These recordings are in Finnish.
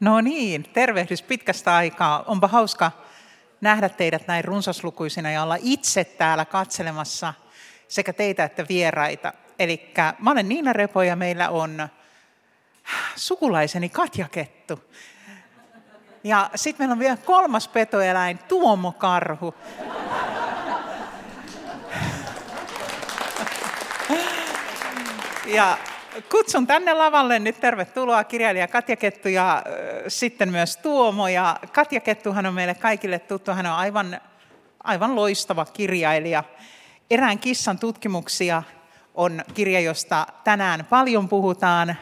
No niin, tervehdys pitkästä aikaa. Onpa hauska nähdä teidät näin runsaslukuisina ja olla itse täällä katselemassa sekä teitä että vieraita. Eli mä olen Niina Repo ja meillä on sukulaiseni Katja Kettu. Ja sitten meillä on vielä kolmas petoeläin, Tuomo Karhu. Ja kutsun tänne lavalle nyt tervetuloa kirjailija Katja Kettu ja äh, sitten myös Tuomo. Ja Katja Kettuhan on meille kaikille tuttu, hän on aivan, aivan loistava kirjailija. Erään kissan tutkimuksia on kirja, josta tänään paljon puhutaan.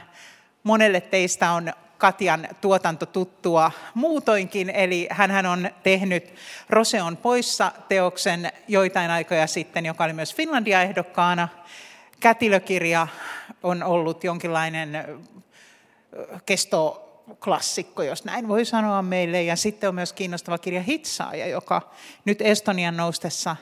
Monelle teistä on Katjan tuotanto tuttua muutoinkin, eli hän on tehnyt Rose on poissa teoksen joitain aikoja sitten, joka oli myös Finlandia-ehdokkaana. Kätilökirja on ollut jonkinlainen kestoklassikko, jos näin voi sanoa meille. Ja sitten on myös kiinnostava kirja Hitsaaja, joka nyt Estonian noustessa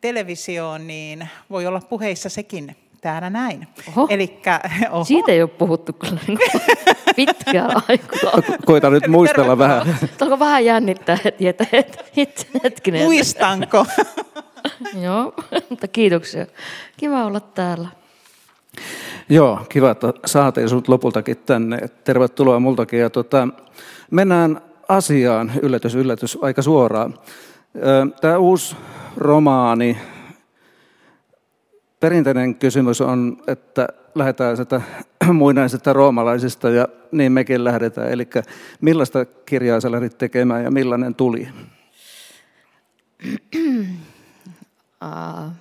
televisioon, niin voi olla puheissa sekin täällä näin. Oho. Elikkä, oho. Siitä ei ole puhuttu kyllä niin pitkään aikaa. Koita nyt muistella vähän. Onko vähän jännittää, että het, hetkinen. Muistanko? Joo, mutta kiitoksia. Kiva olla täällä. Joo, kiva, että saatiin sinut lopultakin tänne. Tervetuloa multakin. Ja tota, mennään asiaan, yllätys, yllätys, aika suoraan. Tämä uusi romaani, perinteinen kysymys on, että lähdetään sitä muinaisista roomalaisista ja niin mekin lähdetään. Eli millaista kirjaa sä lähdit tekemään ja millainen tuli? Uh,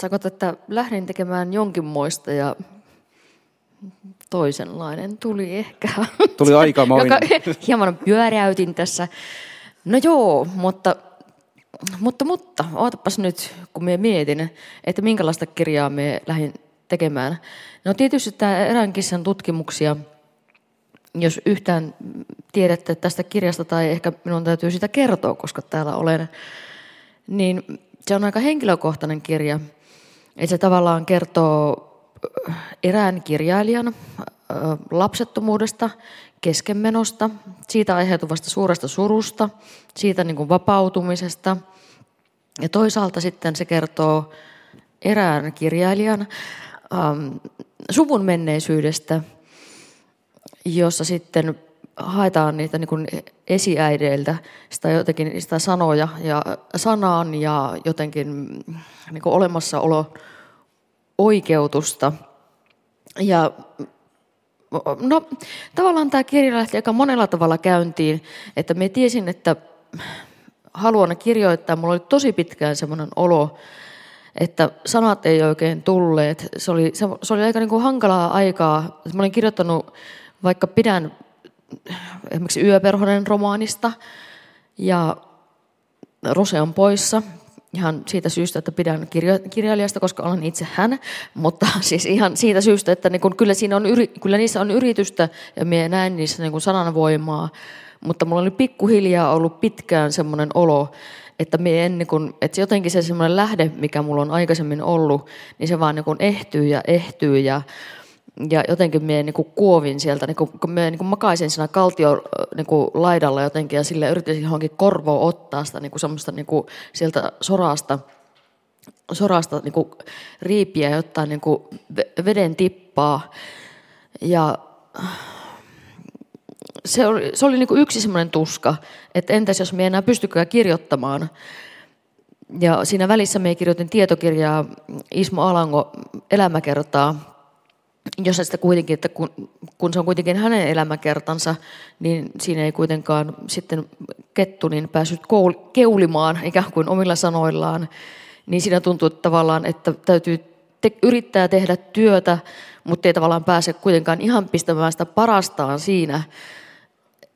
Sakot, että lähdin tekemään jonkinmoista ja toisenlainen tuli ehkä. Tuli aikamoinen. hieman pyöräytin tässä. No joo, mutta, mutta, mutta ootapas nyt, kun me mietin, että minkälaista kirjaa me lähdin tekemään. No tietysti tämä erään kissan tutkimuksia, jos yhtään tiedätte tästä kirjasta tai ehkä minun täytyy sitä kertoa, koska täällä olen, niin se on aika henkilökohtainen kirja. Että se tavallaan kertoo erään kirjailijan lapsettomuudesta, keskenmenosta, siitä aiheutuvasta suuresta surusta, siitä niin kuin vapautumisesta. Ja toisaalta sitten se kertoo erään kirjailijan ähm, suvun menneisyydestä, jossa sitten haetaan niitä niin kuin esiäideiltä sitä jotenkin sitä sanoja ja sanaan ja jotenkin niin kuin olemassaolo oikeutusta. Ja no, tavallaan tämä kirja lähti aika monella tavalla käyntiin, että me tiesin, että haluan kirjoittaa. Mulla oli tosi pitkään semmoinen olo, että sanat ei oikein tulleet. Se oli, se, se oli aika niin kuin hankalaa aikaa. Mä olin kirjoittanut, vaikka pidän esimerkiksi Yöperhonen romaanista. Ja Rose on poissa, ihan siitä syystä, että pidän kirja, kirjailijasta, koska olen itse hän, mutta siis ihan siitä syystä, että niin kun, kyllä, siinä on, kyllä niissä on yritystä ja minä näen niissä niin sananvoimaa, mutta mulla oli pikkuhiljaa ollut pitkään semmoinen olo, että, me en, niin kun, että jotenkin se semmoinen lähde, mikä mulla on aikaisemmin ollut, niin se vaan niin kun ehtyy ja ehtyy ja ja jotenkin minä niin kuovin sieltä, niin kuin, kun minä niin makaisin siinä kaltio niin laidalla jotenkin ja sille yritin johonkin korvoa ottaa sitä niin kuin semmoista niin kuin sieltä sorasta, sorasta niin kuin riipiä ja ottaa niin kuin veden tippaa. Ja se oli, se oli niin kuin yksi semmoinen tuska, että entäs jos minä enää pystykään kirjoittamaan. Ja siinä välissä me kirjoitin tietokirjaa Ismo Alango elämäkertaa, jos sitä kuitenkin, että kun, kun se on kuitenkin hänen elämäkertansa, niin siinä ei kuitenkaan sitten kettu niin päässyt keulimaan ikään kuin omilla sanoillaan, niin siinä tuntuu että tavallaan, että täytyy te, yrittää tehdä työtä, mutta ei tavallaan pääse kuitenkaan ihan pistämään sitä parastaan siinä,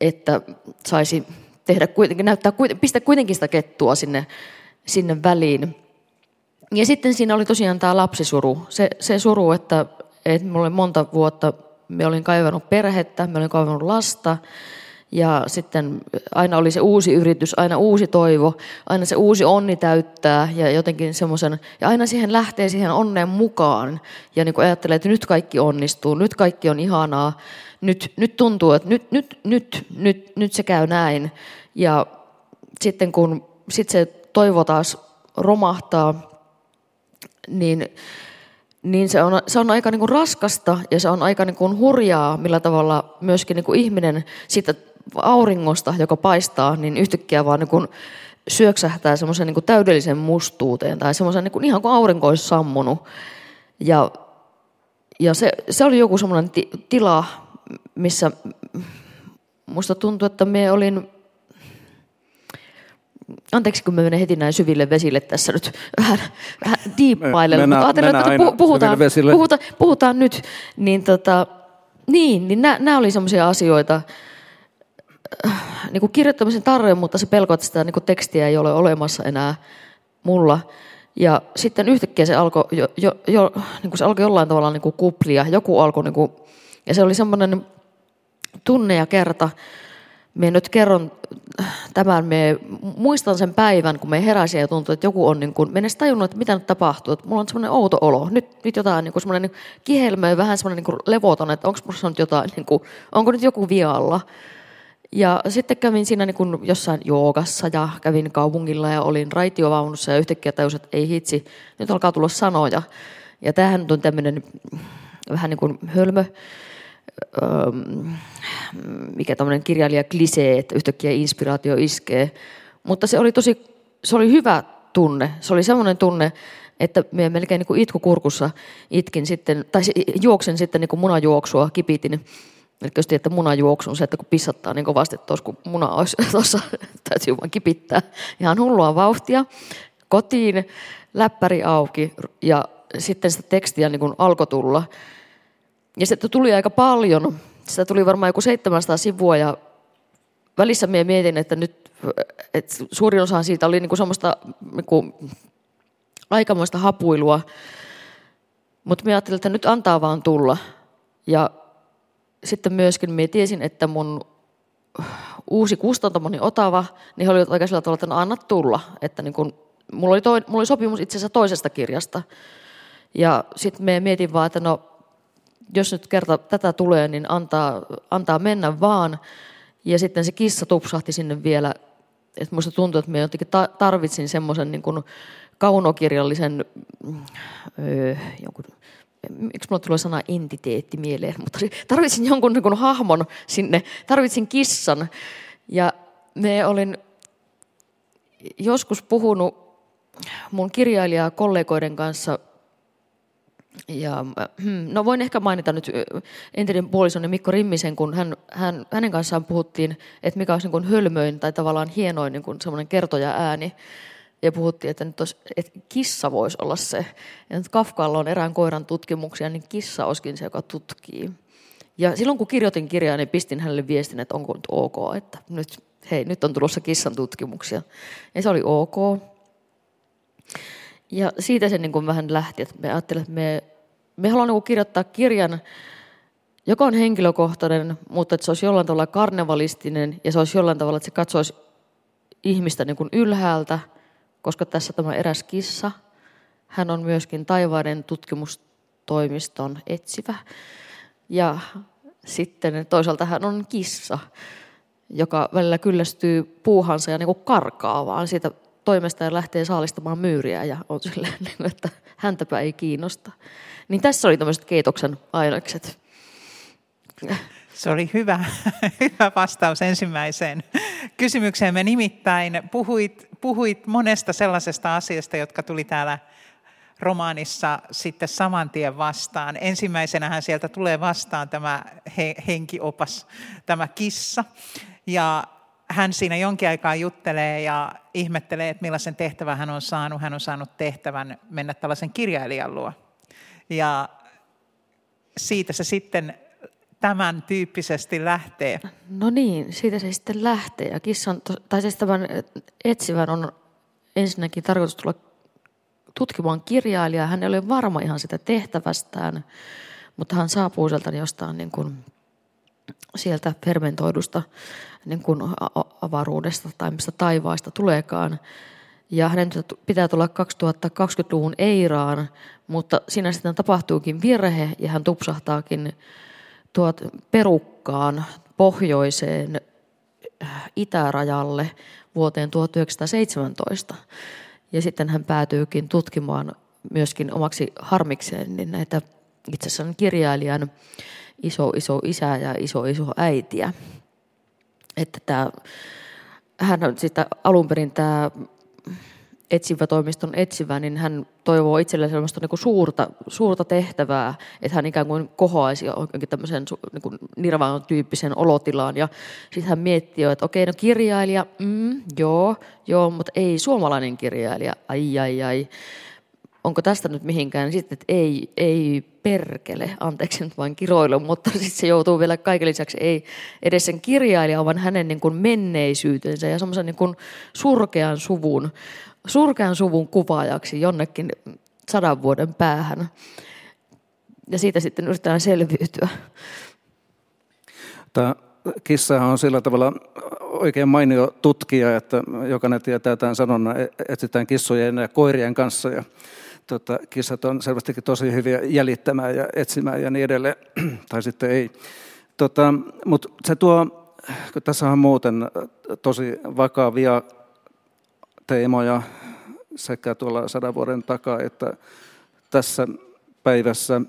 että saisi tehdä kuitenkin, näyttää, pistää kuitenkin sitä kettua sinne, sinne väliin. Ja sitten siinä oli tosiaan tämä lapsisuru, se, se suru, että että mulla oli monta vuotta, me olin kaivannut perhettä, me olin kaivannut lasta Ja sitten aina oli se uusi yritys, aina uusi toivo, aina se uusi onni täyttää ja jotenkin semmoisen, ja aina siihen lähtee siihen onneen mukaan. Ja niin kuin ajattelee, että nyt kaikki onnistuu, nyt kaikki on ihanaa, nyt, nyt tuntuu, että nyt, nyt, nyt, nyt, nyt se käy näin. Ja sitten kun sit se toivo taas romahtaa, niin, niin se, on, se on aika niin kuin raskasta ja se on aika niin kuin hurjaa, millä tavalla myöskin niin kuin ihminen siitä auringosta, joka paistaa, niin yhtäkkiä vaan niin kuin syöksähtää semmoisen niin täydellisen mustuuteen tai semmoisen niin kuin, ihan kuin aurinko olisi sammunut. Ja, ja se, se oli joku semmoinen ti, tila, missä musta tuntui, että me olin anteeksi kun me menen heti näin syville vesille tässä nyt vähän, vähän diippailella, mutta ajatellaan, että puhutaan, puhutaan, puhutaan nyt, niin, tota, niin, niin nämä oli sellaisia asioita, äh, niin kuin kirjoittamisen tarve, mutta se pelko, että sitä niin kuin tekstiä ei ole olemassa enää mulla. Ja sitten yhtäkkiä se alkoi jo, jo, jo, niin kuin se alkoi jollain tavalla niin kuin kuplia, joku alkoi, niin kuin, ja se oli semmoinen tunne ja kerta, me nyt kerron tämän, me muistan sen päivän, kun me heräsin ja tuntui, että joku on niin kuin, me en edes tajunnut, että mitä nyt tapahtuu, että mulla on semmoinen outo olo, nyt, nyt jotain niin semmoinen niin kihelmöi, vähän semmoinen niin kuin levoton, että onko minussa nyt jotain, niin kuin, onko nyt joku vialla. Ja sitten kävin siinä niin kuin jossain joogassa ja kävin kaupungilla ja olin raitiovaunussa ja yhtäkkiä tajusin, että ei hitsi, nyt alkaa tulla sanoja. Ja tämähän on tämmöinen vähän niin kuin hölmö mikä tämmöinen kirjailija klisee, että yhtäkkiä inspiraatio iskee. Mutta se oli tosi, se oli hyvä tunne. Se oli semmoinen tunne, että me melkein niin kuin itkukurkussa itkin sitten, tai juoksen sitten niin kuin munajuoksua, kipitin. Eli jos tiedätte munajuoksun, se, että kun pissattaa niin kovasti, että kun muna olisi tuossa, täytyy vaan kipittää. Ihan hullua vauhtia. Kotiin, läppäri auki ja sitten sitä tekstiä niin kuin alkoi tulla. Ja sitten tuli aika paljon. Sitä tuli varmaan joku 700 sivua ja välissä minä mietin, että nyt että suurin osa siitä oli niinku semmoista niinku, aikamoista hapuilua. Mutta minä ajattelin, että nyt antaa vaan tulla. Ja sitten myöskin minä tiesin, että mun uusi kustantamoni Otava, niin he olivat aika sillä tavalla, että no anna tulla. Että niin kun, mulla, oli toi, mulla oli sopimus itse asiassa toisesta kirjasta. Ja sitten me mietin vaan, että no jos nyt kerta tätä tulee, niin antaa, antaa mennä vaan. Ja sitten se kissa tupsahti sinne vielä, että musta tuntuu, että me jotenkin tarvitsin semmoisen niin kuin kaunokirjallisen, öö, jonkun, miksi mulla tulee sana entiteetti mieleen, mutta tarvitsin jonkun niin kuin hahmon sinne, tarvitsin kissan. Ja me olin joskus puhunut mun kirjailijakollegoiden kanssa – ja, hmm, no voin ehkä mainita nyt entinen puolisoni Mikko Rimmisen, kun hän, hän, hänen kanssaan puhuttiin, että mikä olisi niin kuin hölmöin tai tavallaan hienoin niin kuin semmoinen kertoja ääni. Ja puhuttiin, että, nyt olisi, että kissa voisi olla se. Ja nyt Kafkaalla on erään koiran tutkimuksia, niin kissa olisikin se, joka tutkii. Ja silloin kun kirjoitin kirjaa, niin pistin hänelle viestin, että onko nyt ok, että nyt, hei, nyt on tulossa kissan tutkimuksia. Ja se oli ok. Ja siitä se niin kuin vähän lähti, että me ajattelin, että me, me haluamme niin kirjoittaa kirjan, joka on henkilökohtainen, mutta että se olisi jollain tavalla karnevalistinen ja se olisi jollain tavalla, että se katsoisi ihmistä niin kuin ylhäältä, koska tässä tämä eräs kissa, hän on myöskin taivaiden tutkimustoimiston etsivä. Ja sitten toisaalta hän on kissa, joka välillä kyllästyy puuhansa ja niin kuin karkaa vaan siitä toimesta ja lähtee saalistamaan myyriä ja on silleen, niin että häntäpä ei kiinnosta. Niin tässä oli tämmöiset keitoksen ainekset. Se oli hyvä, hyvä vastaus ensimmäiseen kysymykseen. Me nimittäin puhuit, puhuit monesta sellaisesta asiasta, jotka tuli täällä romaanissa sitten saman tien vastaan. Ensimmäisenähän sieltä tulee vastaan tämä henkiopas, tämä kissa. Ja hän siinä jonkin aikaa juttelee ja ihmettelee, että millaisen tehtävän hän on saanut. Hän on saanut tehtävän mennä tällaisen kirjailijan luo. Ja siitä se sitten tämän tyyppisesti lähtee. No niin, siitä se sitten lähtee. Ja kissan, tai siis tämän etsivän on ensinnäkin tarkoitus tulla tutkimaan kirjailijaa. Hän ei ole varma ihan sitä tehtävästään, mutta hän saapuu sieltä jostain niin kuin sieltä fermentoidusta niin kuin avaruudesta tai mistä taivaasta tuleekaan. Ja hänen pitää tulla 2020-luvun Eiraan, mutta siinä sitten tapahtuukin virhe ja hän tupsahtaakin tuot perukkaan pohjoiseen äh, itärajalle vuoteen 1917. Ja sitten hän päätyykin tutkimaan myöskin omaksi harmikseen niin näitä itse asiassa kirjailijan iso iso isää ja iso iso äitiä. Että tämä, hän on sitä alun perin tämä etsivä toimiston etsivä, niin hän toivoo itselleen sellaista niin suurta, suurta tehtävää, että hän ikään kuin kohoaisi jonkin tämmöisen niin kuin nirvaan-tyyppisen olotilaan. Ja sitten hän miettii, että okei, no kirjailija, mm, joo, joo, mutta ei suomalainen kirjailija, ai ai ai onko tästä nyt mihinkään, sitten että ei, ei perkele, anteeksi nyt vain kiroilu, mutta sitten se joutuu vielä kaiken lisäksi ei edes sen kirjailija, vaan hänen niin kuin menneisyytensä ja semmoisen niin kuin surkean suvun, surkean suvun kuvaajaksi jonnekin sadan vuoden päähän. Ja siitä sitten yritetään selviytyä. Tämä kissa on sillä tavalla oikein mainio tutkija, että jokainen tietää tämän sanonnan, e-, etsitään kissojen ja koirien kanssa. Ja tota, kissat on selvästikin tosi hyviä jäljittämään ja etsimään ja niin edelleen, tai sitten ei. Tota, Mutta se tuo, kun tässä on muuten tosi vakavia teemoja sekä tuolla sadan vuoden takaa että tässä päivässä,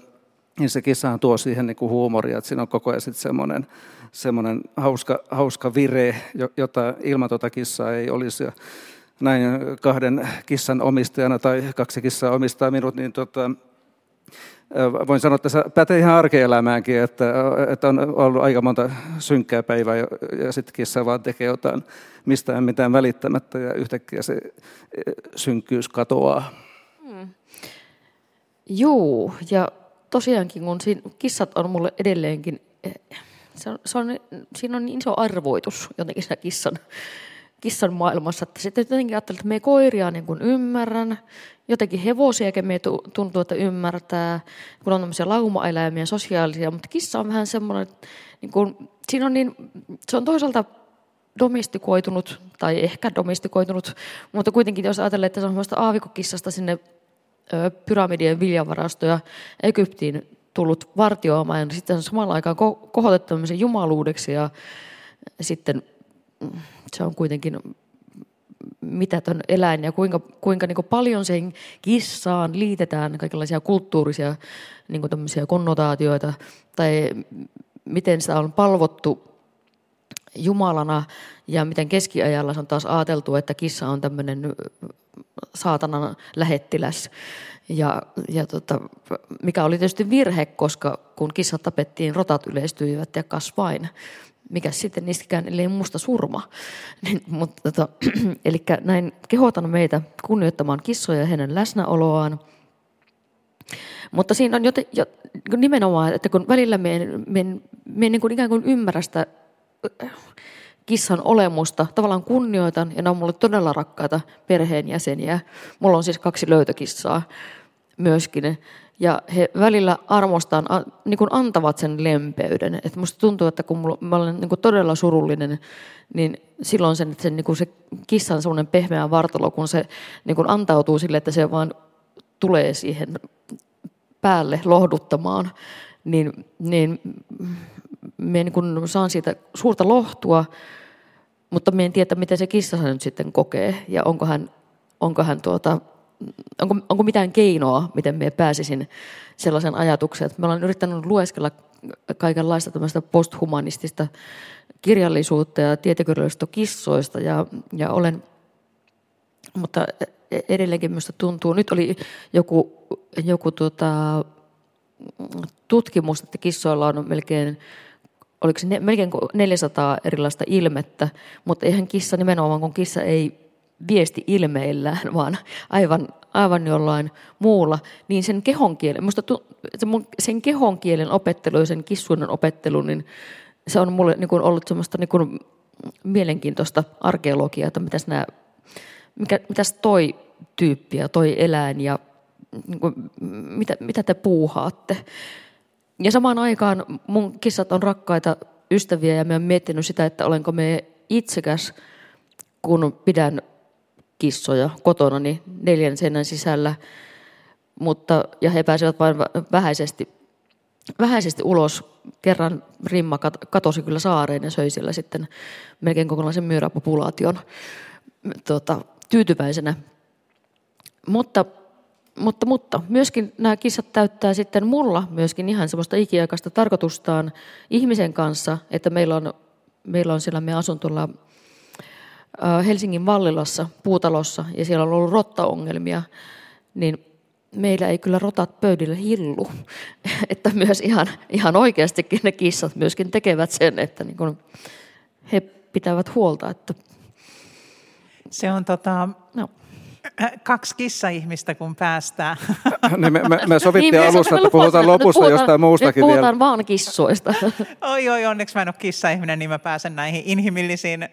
niin se kissahan tuo siihen niin kuin huumoria, että siinä on koko ajan semmoinen, semmoinen hauska, hauska vire, jota ilman tuota kissaa ei olisi. Näin kahden kissan omistajana tai kaksi kissaa omistaa minut, niin tota, voin sanoa, että se pätee ihan arkielämäänkin, että, että on ollut aika monta synkkää päivää ja, ja sitten kissa vaan tekee jotain mistään mitään välittämättä ja yhtäkkiä se synkkyys katoaa. Hmm. Joo, ja tosiaankin kun siinä, kissat on mulle edelleenkin, eh, se on, se on, siinä on niin iso arvoitus jotenkin siinä kissan kissan maailmassa. Että sitten jotenkin ajattelin, että me koiria niin kuin ymmärrän, jotenkin hevosiakin me tuntuu, että ymmärtää, kun on tämmöisiä laumaeläimiä, sosiaalisia, mutta kissa on vähän semmoinen, niin kuin, siinä on niin, se on toisaalta domestikoitunut, tai ehkä domestikoitunut, mutta kuitenkin jos ajatellaan, että se on semmoista aavikokissasta sinne pyramidien viljavarastoja Egyptiin tullut vartioamaan, ja sitten on samalla aikaan kohotettu jumaluudeksi, ja sitten se on kuitenkin mitätön eläin ja kuinka, kuinka niin paljon sen kissaan liitetään kaikenlaisia kulttuurisia niin konnotaatioita tai miten sitä on palvottu Jumalana ja miten keskiajalla on taas ajateltu, että kissa on tämmöinen saatanan lähettiläs. Ja, ja tota, mikä oli tietysti virhe, koska kun kissat tapettiin, rotat yleistyivät ja kasvain mikä sitten niistäkään, eli musta surma. Niin, mutta, tota, eli näin kehotan meitä kunnioittamaan kissoja ja heidän läsnäoloaan. Mutta siinä on joten, jo, nimenomaan, että kun välillä me en, me en, me en niin kuin ikään kuin ymmärrä sitä äh, kissan olemusta, tavallaan kunnioitan, ja ne on mulle todella rakkaita perheenjäseniä. Mulla on siis kaksi löytökissaa myöskin ja he välillä armostaan, niin kuin antavat sen lempeyden. Et musta tuntuu, että kun mulla, mä olen niin kuin todella surullinen, niin silloin sen, sen, niin kuin se kissan semmoinen pehmeä vartalo, kun se niin kuin antautuu sille, että se vaan tulee siihen päälle lohduttamaan, niin, niin me niin kuin saan siitä suurta lohtua, mutta me en tiedä, miten se kissa nyt sitten kokee ja onko hän, onko hän tuota, onko, onko mitään keinoa, miten me pääsisin sellaisen ajatuksen, että me ollaan yrittänyt lueskella kaikenlaista tämmöistä posthumanistista kirjallisuutta ja tietokirjallisuutta kissoista ja, ja olen, mutta edelleenkin minusta tuntuu, nyt oli joku, joku tuota, tutkimus, että kissoilla on melkein oliko se ne, melkein 400 erilaista ilmettä, mutta eihän kissa nimenomaan, kun kissa ei viesti ilmeillään, vaan aivan, aivan jollain muulla, niin sen kehon kielen, musta tu, sen kehon kielen opettelu ja sen kissuinen opettelu, niin se on mulle niin kuin ollut semmoista niin kuin mielenkiintoista arkeologiaa, että mitäs, nämä, mikä, mitäs toi tyyppi ja toi eläin ja niin kuin, mitä, mitä te puuhaatte. Ja samaan aikaan mun kissat on rakkaita ystäviä ja me on miettinyt sitä, että olenko me itsekäs, kun pidän kissoja kotona niin neljän seinän sisällä, mutta, ja he pääsevät vain vähäisesti, vähäisesti ulos. Kerran Rimma katosi kyllä saareen ja söi siellä sitten melkein kokonaisen myyrapopulaation tuota, tyytyväisenä. Mutta, mutta, mutta myöskin nämä kissat täyttää sitten mulla myöskin ihan semmoista ikiaikaista tarkoitustaan ihmisen kanssa, että meillä on, meillä on siellä me asun tuolla Helsingin Vallilassa puutalossa ja siellä on ollut rottaongelmia, niin meillä ei kyllä rotat pöydillä hillu. että myös ihan, ihan oikeastikin ne kissat myöskin tekevät sen, että niin kun he pitävät huolta, että se on tota, no. Kaksi kissa-ihmistä, kun päästään. niin me, me, me sovittiin niin, alussa, että puhutaan lopussa puhutaan, jostain muustakin puhutaan vielä. puhutaan vaan kissoista. oi, oi, onneksi mä en ole kissa-ihminen, niin mä pääsen näihin inhimillisiin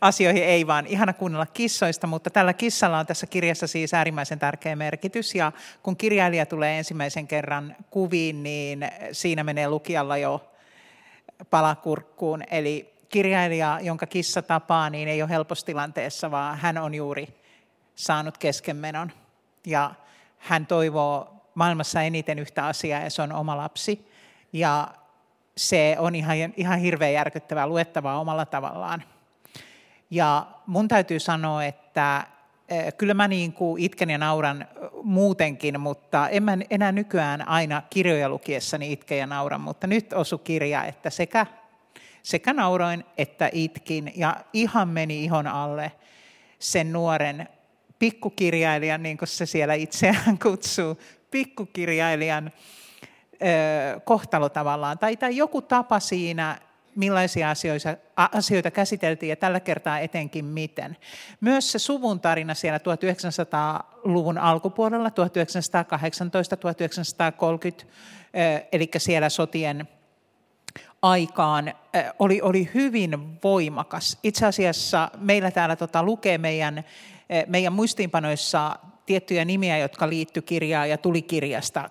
asioihin. Ei vaan, ihana kuunnella kissoista, mutta tällä kissalla on tässä kirjassa siis äärimmäisen tärkeä merkitys. Ja kun kirjailija tulee ensimmäisen kerran kuviin, niin siinä menee lukijalla jo palakurkkuun. Eli kirjailija, jonka kissa tapaa, niin ei ole helpossa tilanteessa, vaan hän on juuri saanut keskenmenon. Ja hän toivoo maailmassa eniten yhtä asiaa, ja se on oma lapsi. Ja se on ihan, ihan hirveän järkyttävää luettavaa omalla tavallaan. Ja mun täytyy sanoa, että e, kyllä mä niin kuin itken ja nauran muutenkin, mutta en mä enää nykyään aina kirjoja lukiessani itke ja nauran, mutta nyt osu kirja, että sekä sekä nauroin että itkin ja ihan meni ihon alle sen nuoren pikkukirjailijan, niin kuin se siellä itseään kutsuu, pikkukirjailijan kohtalo tavallaan, tai, tai joku tapa siinä, millaisia asioita, asioita käsiteltiin ja tällä kertaa etenkin miten. Myös se suvun tarina siellä 1900-luvun alkupuolella, 1918, 1930, eli siellä sotien aikaan oli, oli hyvin voimakas. Itse asiassa meillä täällä tota, lukee meidän, meidän muistiinpanoissa tiettyjä nimiä, jotka liittyy kirjaan ja tuli kirjasta.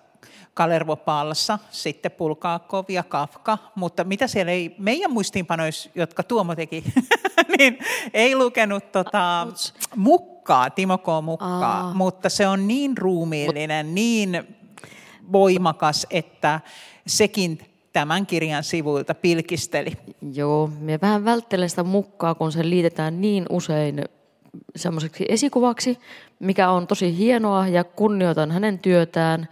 Kalervo Palsa, sitten Pulkaakov ja Kafka, mutta mitä siellä ei, meidän muistiinpanoissa, jotka Tuomo teki, niin ei lukenut tota, mukkaa, Timo K. mukkaa, Aa. mutta se on niin ruumiillinen, niin voimakas, että sekin tämän kirjan sivuilta pilkisteli. Joo, me vähän välttelen sitä mukaan, kun se liitetään niin usein semmoiseksi esikuvaksi, mikä on tosi hienoa ja kunnioitan hänen työtään,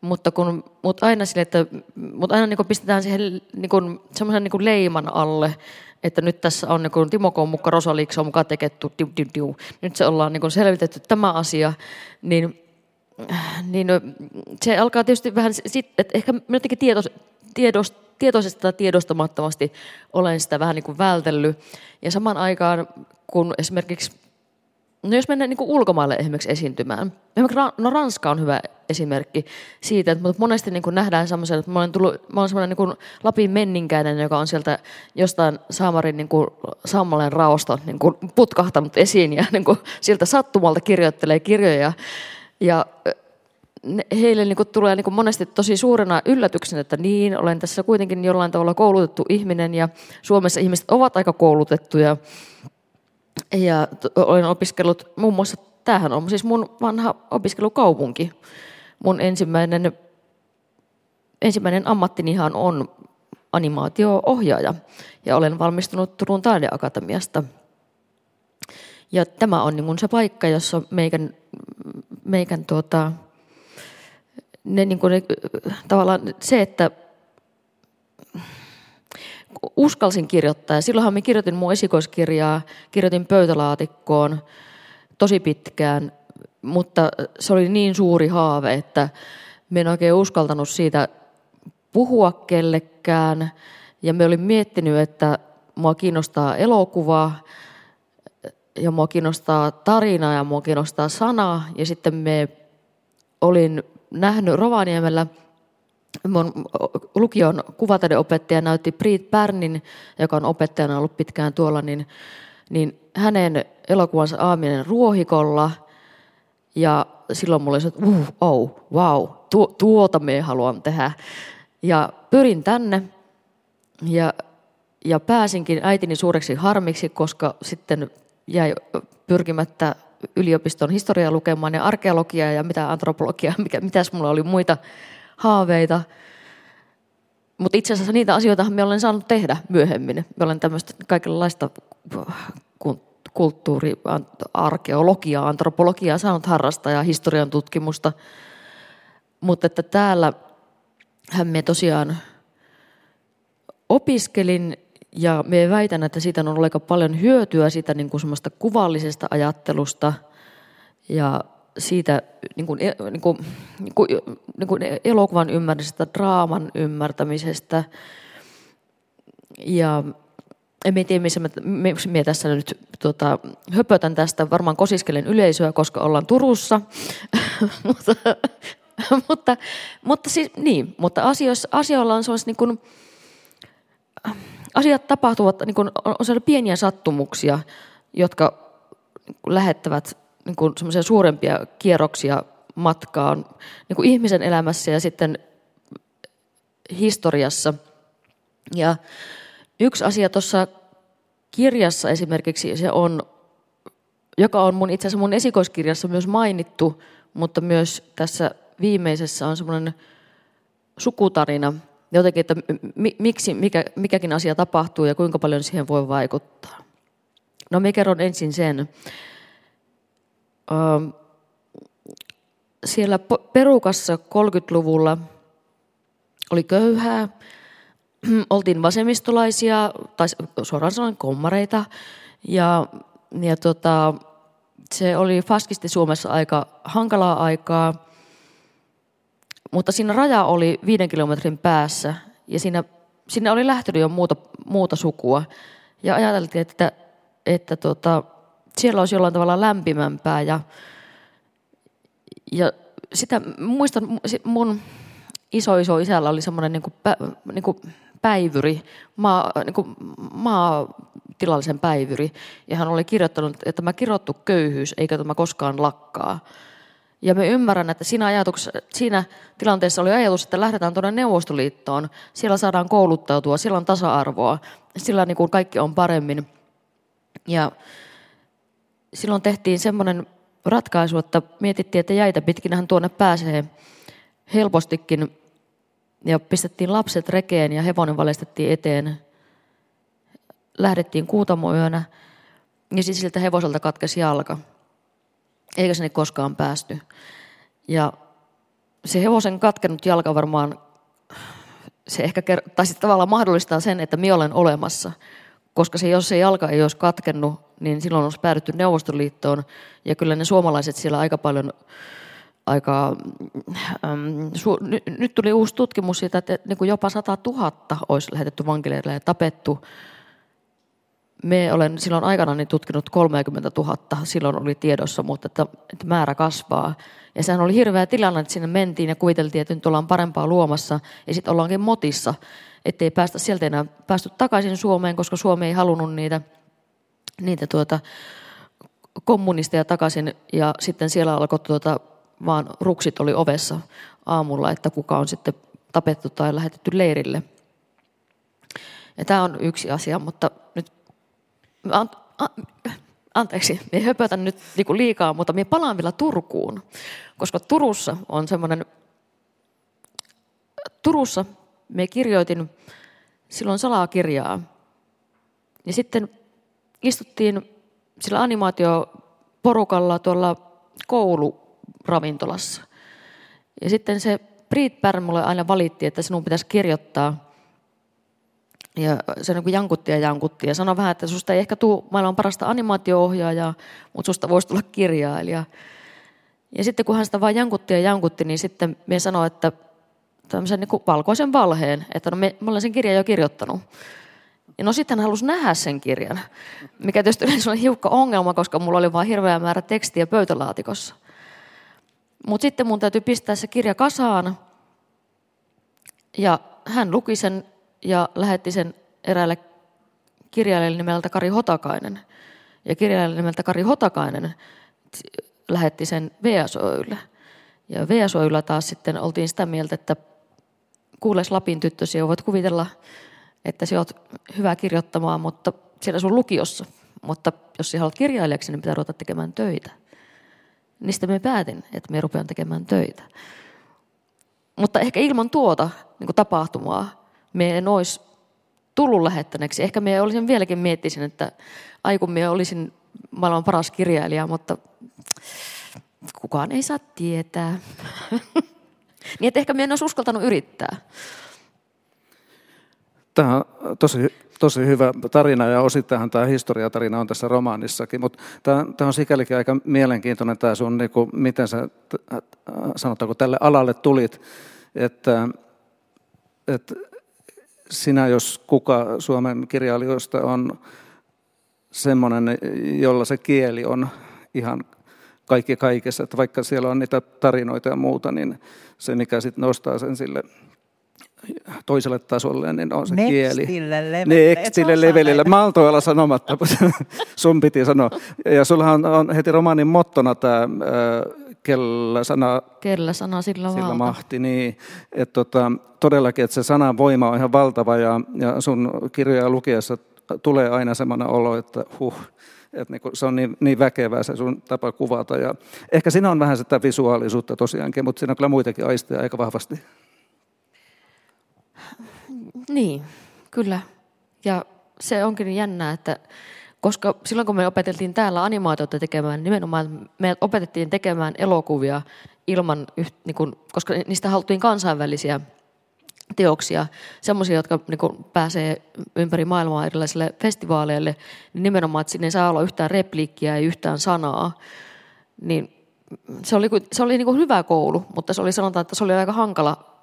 mutta, kun, mutta aina sille, että mutta aina niin pistetään siihen niin semmoisen niin leiman alle, että nyt tässä on niin Timo K. mukaan, Rosa Liikso on mukaan teketty, diu, diu, diu. nyt se ollaan niin selvitetty tämä asia, niin, niin se alkaa tietysti vähän, sit, että ehkä jotenkin tietos, tiedost, tietoisesti tai tiedostamattomasti olen sitä vähän niin kuin vältellyt. Ja samaan aikaan, kun esimerkiksi, no jos mennään niin kuin ulkomaille esimerkiksi esiintymään, esimerkiksi no Ranska on hyvä esimerkki siitä, että monesti niin kuin nähdään semmoisen, että mä olen, tullut, mä olen semmoinen niin kuin Lapin menninkäinen, joka on sieltä jostain Saamarin niin kuin raosta niin kuin putkahtanut esiin ja niin kuin sieltä sattumalta kirjoittelee kirjoja. Ja heille niin kuin tulee niin kuin monesti tosi suurena yllätyksenä, että niin, olen tässä kuitenkin jollain tavalla koulutettu ihminen ja Suomessa ihmiset ovat aika koulutettuja. Ja olen opiskellut muun muassa, tämähän on siis mun vanha opiskelukaupunki. Mun ensimmäinen, ensimmäinen ammattinihan on animaatio-ohjaaja ja olen valmistunut Turun taideakatemiasta. Ja tämä on niin se paikka, jossa meikän, meikän tuota, ne, niin kuin ne, tavallaan se, että uskalsin kirjoittaa. Ja silloinhan me kirjoitin mun esikoiskirjaa, kirjoitin pöytälaatikkoon tosi pitkään, mutta se oli niin suuri haave, että me en oikein uskaltanut siitä puhua kellekään. Ja me olin miettinyt, että mua kiinnostaa elokuva ja mua kiinnostaa tarina ja mua kiinnostaa sana. Ja sitten me olin nähnyt Rovaniemellä mun lukion kuvataideopettaja näytti Priit Pärnin, joka on opettajana ollut pitkään tuolla, niin, niin hänen elokuvansa Aaminen ruohikolla. Ja silloin mulla oli se, että uh, oh, wow, tu, tuota me haluan tehdä. Ja pyrin tänne ja ja pääsinkin äitini suureksi harmiksi, koska sitten jäi pyrkimättä yliopiston historiaa lukemaan ja arkeologiaa ja mitä antropologiaa, mikä, mitäs mulla oli muita haaveita. Mutta itse asiassa niitä asioita me olen saanut tehdä myöhemmin. Me olen tämmöistä kaikenlaista kulttuuri, arkeologiaa, antropologiaa saanut harrastaa ja historian tutkimusta. Mutta että täällä me tosiaan opiskelin ja me väitän, että siitä on ollut aika paljon hyötyä siitä niin kuin kuvallisesta ajattelusta ja siitä niin kuin, niin kuin, niin kuin, niin kuin elokuvan ymmärtämisestä, draaman ymmärtämisestä. Ja en tiedä, missä mä, mä tässä nyt tota, höpötän tästä, varmaan kosiskelen yleisöä, koska ollaan Turussa. mutta, mutta, mutta, siis, niin, mutta asioissa, asioilla on sellaista niin kuin, asiat tapahtuvat, niin kuin, on pieniä sattumuksia, jotka lähettävät niin kuin suurempia kierroksia matkaan niin kuin ihmisen elämässä ja sitten historiassa. Ja yksi asia tuossa kirjassa esimerkiksi se on, joka on mun, itse asiassa mun esikoiskirjassa myös mainittu, mutta myös tässä viimeisessä on semmoinen sukutarina, jotenkin, että miksi mikä, mikäkin asia tapahtuu ja kuinka paljon siihen voi vaikuttaa. No me kerron ensin sen. Siellä perukassa 30-luvulla oli köyhää, oltiin vasemmistolaisia, tai suoraan sanoen kommareita, ja, ja tota, se oli faskisti Suomessa aika hankalaa aikaa, mutta siinä raja oli viiden kilometrin päässä, ja siinä, sinne oli lähtenyt jo muuta, muuta sukua, ja ajateltiin, että, että tota, siellä olisi jollain tavalla lämpimämpää, ja, ja sitä muistan, mun iso iso isällä oli semmoinen niin kuin, niin kuin päivyri, maa, niin kuin maatilallisen päivyri. Ja hän oli kirjoittanut, että tämä kirottu köyhyys, eikä tämä koskaan lakkaa. Ja me ymmärrän, että siinä, ajatuksessa, siinä tilanteessa oli ajatus, että lähdetään tuonne Neuvostoliittoon. Siellä saadaan kouluttautua, siellä on tasa-arvoa, sillä niin kuin kaikki on paremmin. Ja silloin tehtiin semmoinen ratkaisu, että mietittiin, että jäitä pitkinähän tuonne pääsee helpostikin ja pistettiin lapset rekeen ja hevonen valestettiin eteen. Lähdettiin kuutamoyönä ja siis siltä hevoselta katkesi jalka. Eikä sinne koskaan päästy. Ja se hevosen katkenut jalka varmaan, se ehkä tai sitten tavallaan mahdollistaa sen, että minä olen olemassa. Koska se, jos se jalka ei olisi katkennut, niin silloin olisi päädytty Neuvostoliittoon. Ja kyllä ne suomalaiset siellä aika paljon aika, ähm, su, nyt, nyt tuli uusi tutkimus siitä, että niin kuin jopa 100 000 olisi lähetetty vankileirille ja tapettu. Me olen silloin aikana tutkinut 30 000, silloin oli tiedossa, mutta että, että määrä kasvaa. Ja sehän oli hirveä tilanne, että sinne mentiin ja kuviteltiin, että nyt ollaan parempaa luomassa ja sitten ollaankin motissa, ettei päästä sieltä enää päästy takaisin Suomeen, koska Suomi ei halunnut niitä, niitä tuota, kommunisteja takaisin ja sitten siellä alkoi tuota, vaan ruksit oli ovessa aamulla, että kuka on sitten tapettu tai lähetetty leirille. Ja tämä on yksi asia, mutta nyt an, an, anteeksi, minä höpötän nyt niinku liikaa, mutta minä palaan vielä Turkuun, koska Turussa on semmoinen, Turussa me kirjoitin silloin salakirjaa. Ja sitten istuttiin sillä animaatioporukalla tuolla koulu ravintolassa. Ja sitten se Brit Bär mulle aina valitti, että sinun pitäisi kirjoittaa. Ja se niin jankutti ja jankutti ja sanoi vähän, että susta ei ehkä tule maailman parasta animaatio-ohjaajaa, mutta susta voisi tulla kirjailija. Ja sitten kun hän sitä vain jankutti ja jankutti, niin sitten me sanoi, että tämmöisen niin valkoisen valheen, että no me, me sen kirjan jo kirjoittanut. Ja no sitten hän halusi nähdä sen kirjan, mikä tietysti oli hiukka ongelma, koska mulla oli vain hirveä määrä tekstiä pöytälaatikossa. Mutta sitten mun täytyy pistää se kirja kasaan. Ja hän luki sen ja lähetti sen eräälle kirjailijalle nimeltä Kari Hotakainen. Ja kirjailijalle nimeltä Kari Hotakainen lähetti sen VSOYlle. Ja VSOYlla taas sitten oltiin sitä mieltä, että kuules Lapin tyttösi, voit kuvitella, että sä oot hyvä kirjoittamaan, mutta siellä sun lukiossa. Mutta jos sä haluat kirjailijaksi, niin pitää ruveta tekemään töitä. Niistä me päätin, että me rupean tekemään töitä. Mutta ehkä ilman tuota niin tapahtumaa me en olisi tullut lähettäneeksi. Ehkä me olisin vieläkin miettisin, että aikun me olisin maailman paras kirjailija, mutta kukaan ei saa tietää. niin että ehkä me en olisi uskaltanut yrittää. Tämä on tosi, tosi hyvä tarina ja osittain tämä historiatarina on tässä romaanissakin, mutta tämä, tämä on sikälikin aika mielenkiintoinen tämä sun, niin kuin, miten sä, sanotaanko, tälle alalle tulit, että, että sinä jos kuka Suomen kirjailijoista on semmoinen, jolla se kieli on ihan kaikki kaikessa, että vaikka siellä on niitä tarinoita ja muuta, niin se mikä sitten nostaa sen sille toiselle tasolle, niin on se Nextille kieli. Levelille. Nextille levelille. Mä olla sanomatta, sun piti sanoa. Ja sullahan on heti romaanin mottona tämä kellä sana, kellä sana sillä, sillä valta. mahti. Niin, että tota, todellakin, että se sanan voima on ihan valtava ja, ja sun kirjoja lukiessa tulee aina semmoinen olo, että huh, että niin se on niin, niin väkevää se sun tapa kuvata. Ja ehkä siinä on vähän sitä visuaalisuutta tosiaankin, mutta siinä on kyllä muitakin aisteja aika vahvasti. Niin, kyllä. Ja se onkin jännää, että koska silloin kun me opeteltiin täällä animaatiota tekemään, nimenomaan me opetettiin tekemään elokuvia ilman, niin kuin, koska niistä haluttiin kansainvälisiä teoksia, semmoisia, jotka niin kuin, pääsee ympäri maailmaa erilaisille festivaaleille, niin nimenomaan, että sinne ei saa olla yhtään repliikkiä ja yhtään sanaa, niin se oli, se oli niin kuin hyvä koulu, mutta se oli sanotaan, että se oli aika hankala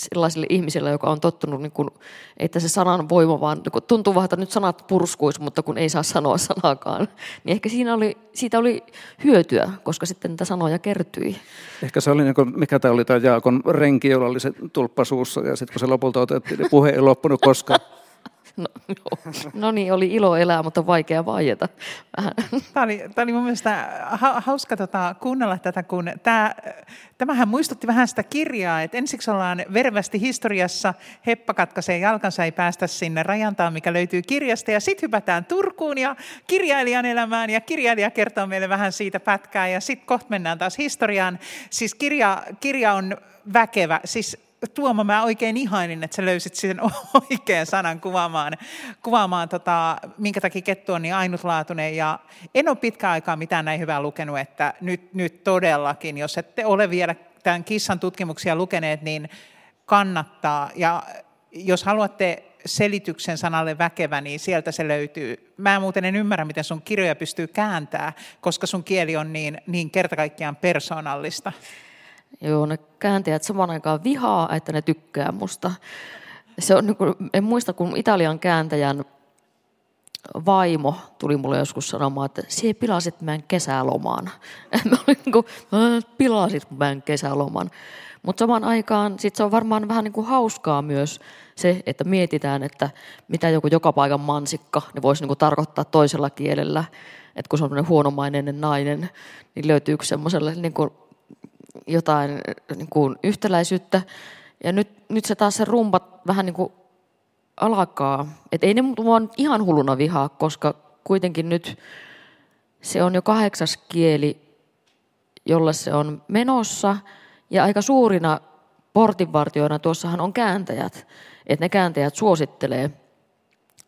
sellaisille ihmisille, joka on tottunut, niin kuin, että se sanan voima vaan, niin tuntuu vaan, että nyt sanat purskuisi, mutta kun ei saa sanoa sanakaan, niin ehkä siinä oli, siitä oli hyötyä, koska sitten niitä sanoja kertyi. Ehkä se oli, niin kuin, mikä tämä oli tämä Jaakon renki, jolla oli se tulppa suussa, ja sitten kun se lopulta otettiin, niin puhe ei loppunut koskaan. No, no, niin, oli ilo elää, mutta vaikea vaieta. Tämä oli, tämä oli mun mielestä hauska tota, kuunnella tätä, kun tämä, tämähän muistutti vähän sitä kirjaa, että ensiksi ollaan vervästi historiassa, Heppa katkaisee jalkansa, ei päästä sinne rajantaan, mikä löytyy kirjasta, ja sitten hypätään Turkuun ja kirjailijan elämään, ja kirjailija kertoo meille vähän siitä pätkää, ja sitten kohta mennään taas historiaan. Siis kirja, kirja on väkevä, siis Tuomo, mä oikein ihainin, että sä löysit sen oikean sanan kuvaamaan, kuvaamaan tota, minkä takia kettu on niin ainutlaatuinen. Ja en ole pitkään aikaa mitään näin hyvää lukenut, että nyt, nyt todellakin, jos ette ole vielä tämän kissan tutkimuksia lukeneet, niin kannattaa. Ja jos haluatte selityksen sanalle väkevä, niin sieltä se löytyy. Mä muuten en ymmärrä, miten sun kirjoja pystyy kääntämään, koska sun kieli on niin, niin kertakaikkään persoonallista. Joo, ne kääntäjät saman aikaan vihaa, että ne tykkää musta. Se on, niin kuin, en muista, kun Italian kääntäjän vaimo tuli mulle joskus sanomaan, että se pilasit meidän kesäloman. Mä olin niin kuin, pilasit meidän kesäloman. Mutta samaan aikaan sit se on varmaan vähän niin kuin hauskaa myös se, että mietitään, että mitä joku joka paikan mansikka niin voisi niin kuin tarkoittaa toisella kielellä. Että kun se on huonomainen nainen, niin löytyykö semmoiselle niin kuin jotain niin kuin yhtäläisyyttä. Ja nyt, nyt se taas se rumpat vähän niin kuin alkaa. Että ei ne mua ihan hulluna vihaa, koska kuitenkin nyt se on jo kahdeksas kieli, jolla se on menossa. Ja aika suurina portinvartioina tuossahan on kääntäjät. Että ne kääntäjät suosittelee.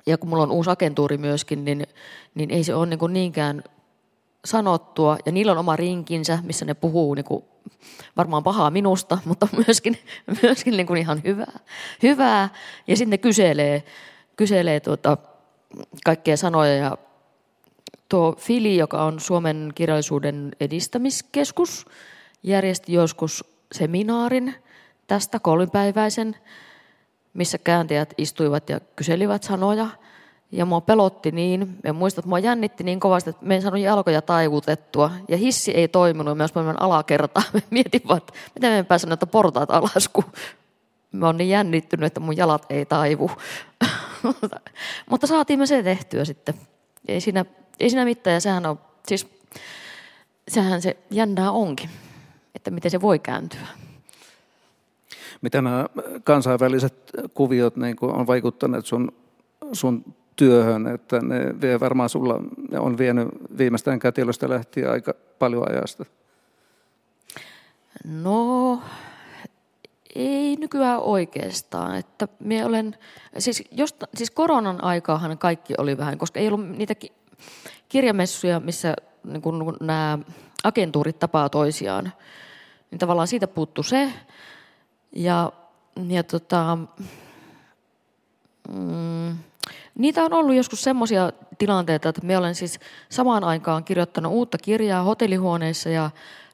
Ja kun mulla on uusi agentuuri myöskin, niin, niin ei se ole niin kuin niinkään sanottua. Ja niillä on oma rinkinsä, missä ne puhuu niin kuin varmaan pahaa minusta, mutta myöskin, myöskin niin kuin ihan hyvää. hyvää. Ja sitten ne kyselee, kyselee tuota, kaikkea sanoja. Ja tuo Fili, joka on Suomen kirjallisuuden edistämiskeskus, järjesti joskus seminaarin tästä kolmipäiväisen, missä kääntäjät istuivat ja kyselivät sanoja – ja mua pelotti niin, en muista, että mua jännitti niin kovasti, että me en saanut jalkoja taivutettua. Ja hissi ei toiminut, myös meidän alakerta. Me mietin vaan, että miten me en pääse näitä portaat alas, kun mä oon niin jännittynyt, että mun jalat ei taivu. Mutta saatiin me se tehtyä sitten. Ei siinä, ei siinä mitään, ja sehän on, siis sehän se jännää onkin, että miten se voi kääntyä. Miten nämä kansainväliset kuviot niin on vaikuttaneet sun, sun työhön, että ne vie varmaan sulla, ne on vienyt viimeistään kätilöstä lähtien aika paljon ajasta? No, ei nykyään oikeastaan. Että minä olen, siis, josta, siis koronan aikaahan kaikki oli vähän, koska ei ollut niitä kirjamessuja, missä niin kun nämä agentuurit tapaa toisiaan. Niin tavallaan siitä puuttu se. Ja, ja tota, mm, niitä on ollut joskus semmoisia tilanteita, että me olen siis samaan aikaan kirjoittanut uutta kirjaa hotellihuoneissa ja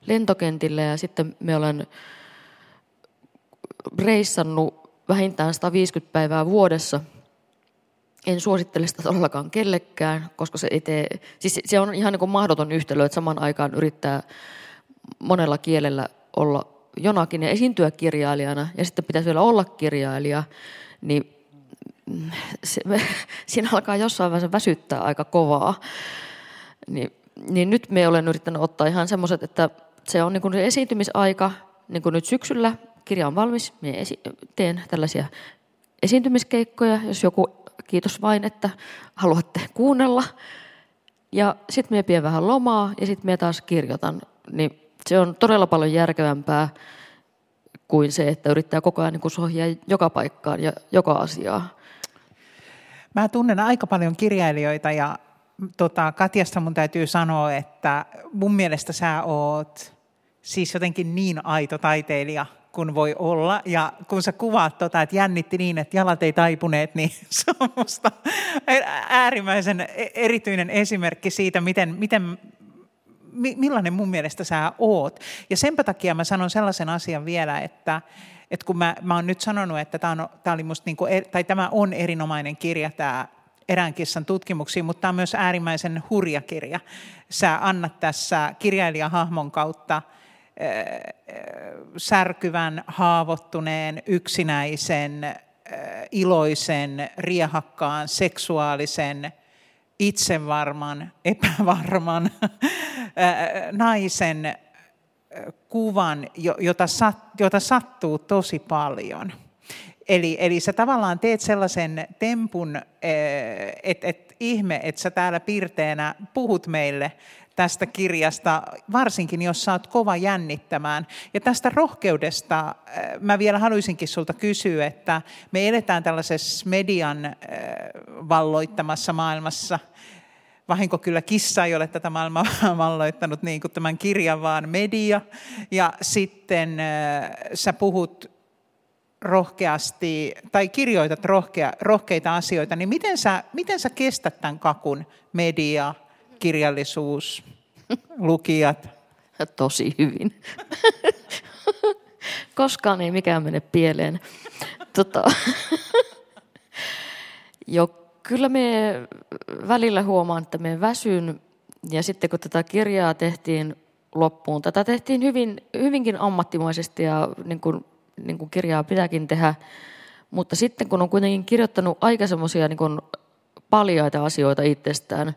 lentokentillä ja sitten me olen reissannut vähintään 150 päivää vuodessa. En suosittele sitä todellakaan kellekään, koska se, tee, siis se on ihan niin kuin mahdoton yhtälö, että saman aikaan yrittää monella kielellä olla jonakin ja esiintyä kirjailijana ja sitten pitäisi vielä olla kirjailija, niin se, siinä alkaa jossain vaiheessa väsyttää aika kovaa. Niin, niin nyt me olen yrittänyt ottaa ihan semmoiset, että se on niin kuin se esiintymisaika, niin kuin nyt syksyllä kirja on valmis, minä esi- teen tällaisia esiintymiskeikkoja, jos joku, kiitos vain, että haluatte kuunnella. Ja sitten minä pidän vähän lomaa ja sitten minä taas kirjoitan. Niin se on todella paljon järkevämpää kuin se, että yrittää koko ajan niin sohjaa joka paikkaan ja joka asiaa. Mä tunnen aika paljon kirjailijoita ja tota, Katjasta mun täytyy sanoa, että mun mielestä sä oot siis jotenkin niin aito taiteilija – kuin voi olla. Ja kun sä kuvaat tota, että jännitti niin, että jalat ei taipuneet, niin se on musta äärimmäisen e-, erityinen esimerkki siitä, miten, miten millainen mun mielestä sä oot. Ja senpä takia mä sanon sellaisen asian vielä, että, että kun mä, mä oon nyt sanonut, että tämä on, tää oli musta niin kuin, tai tämä on erinomainen kirja, tämä erään kissan tutkimuksiin, mutta tämä on myös äärimmäisen hurja kirja. Sä annat tässä kirjailijahahmon kautta – särkyvän, haavoittuneen, yksinäisen, iloisen, riehakkaan, seksuaalisen, itsevarman, epävarman naisen kuvan, jota, sat, jota sattuu tosi paljon. Eli, eli sä tavallaan teet sellaisen tempun, että et, ihme, että sä täällä pirteenä puhut meille tästä kirjasta, varsinkin jos saat kova jännittämään. Ja tästä rohkeudesta äh, mä vielä haluaisinkin sulta kysyä, että me eletään tällaisessa median äh, valloittamassa maailmassa. Vahinko kyllä kissa ei ole tätä maailmaa valloittanut niin kuin tämän kirjan, vaan media. Ja sitten äh, sä puhut rohkeasti, tai kirjoitat rohkea, rohkeita asioita, niin miten sä, miten sä kestät tämän kakun media, kirjallisuus, lukijat? Tosi hyvin. Koskaan ei mikään mene pieleen. Tota, jo, kyllä me välillä huomaan, että me väsyn. Ja sitten kun tätä kirjaa tehtiin loppuun, tätä tehtiin hyvin, hyvinkin ammattimaisesti ja niin kuin, niin kuin kirjaa pitääkin tehdä. Mutta sitten kun on kuitenkin kirjoittanut aika semmoisia niin paljaita asioita itsestään,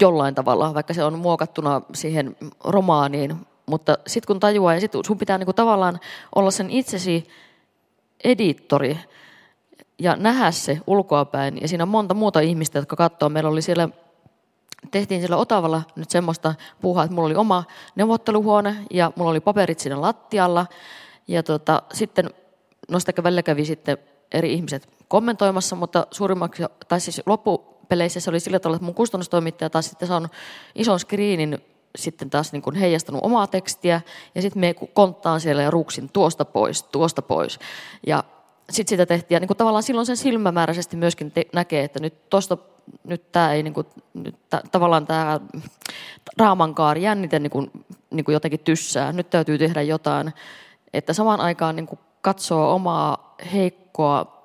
jollain tavalla, vaikka se on muokattuna siihen romaaniin. Mutta sitten kun tajuaa, ja sit sun pitää niinku tavallaan olla sen itsesi editori ja nähdä se ulkoapäin. Ja siinä on monta muuta ihmistä, jotka katsoo. Meillä oli siellä, tehtiin siellä Otavalla nyt semmoista puuhaa, että mulla oli oma neuvotteluhuone ja mulla oli paperit siinä lattialla. Ja tota, sitten, no sitä välillä kävi sitten eri ihmiset kommentoimassa, mutta suurimmaksi, tai siis loppu, peleissä se oli sillä tavalla, että mun kustannustoimittaja taas sitten saanut ison screenin sitten taas niin kuin heijastanut omaa tekstiä, ja sitten me konttaan siellä ja ruuksin tuosta pois, tuosta pois. Ja sitten sitä tehtiin, ja niin kuin tavallaan silloin sen silmämääräisesti myöskin te- näkee, että nyt tuosta nyt tämä ei niin kuin, nyt t- tavallaan tämä raamankaari jännite niin kuin, niin kuin jotenkin tyssää. Nyt täytyy tehdä jotain, että samaan aikaan niin kuin katsoo omaa heikkoa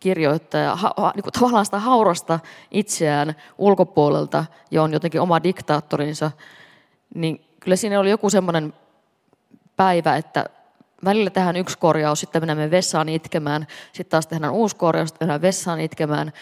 kirjoittaja ha, ha, niin kuin tavallaan sitä haurasta itseään ulkopuolelta ja on jotenkin oma diktaattorinsa, niin kyllä siinä oli joku semmoinen päivä, että välillä tehdään yksi korjaus, sitten menemme vessaan itkemään, sitten taas tehdään uusi korjaus, sitten mennään vessaan itkemään.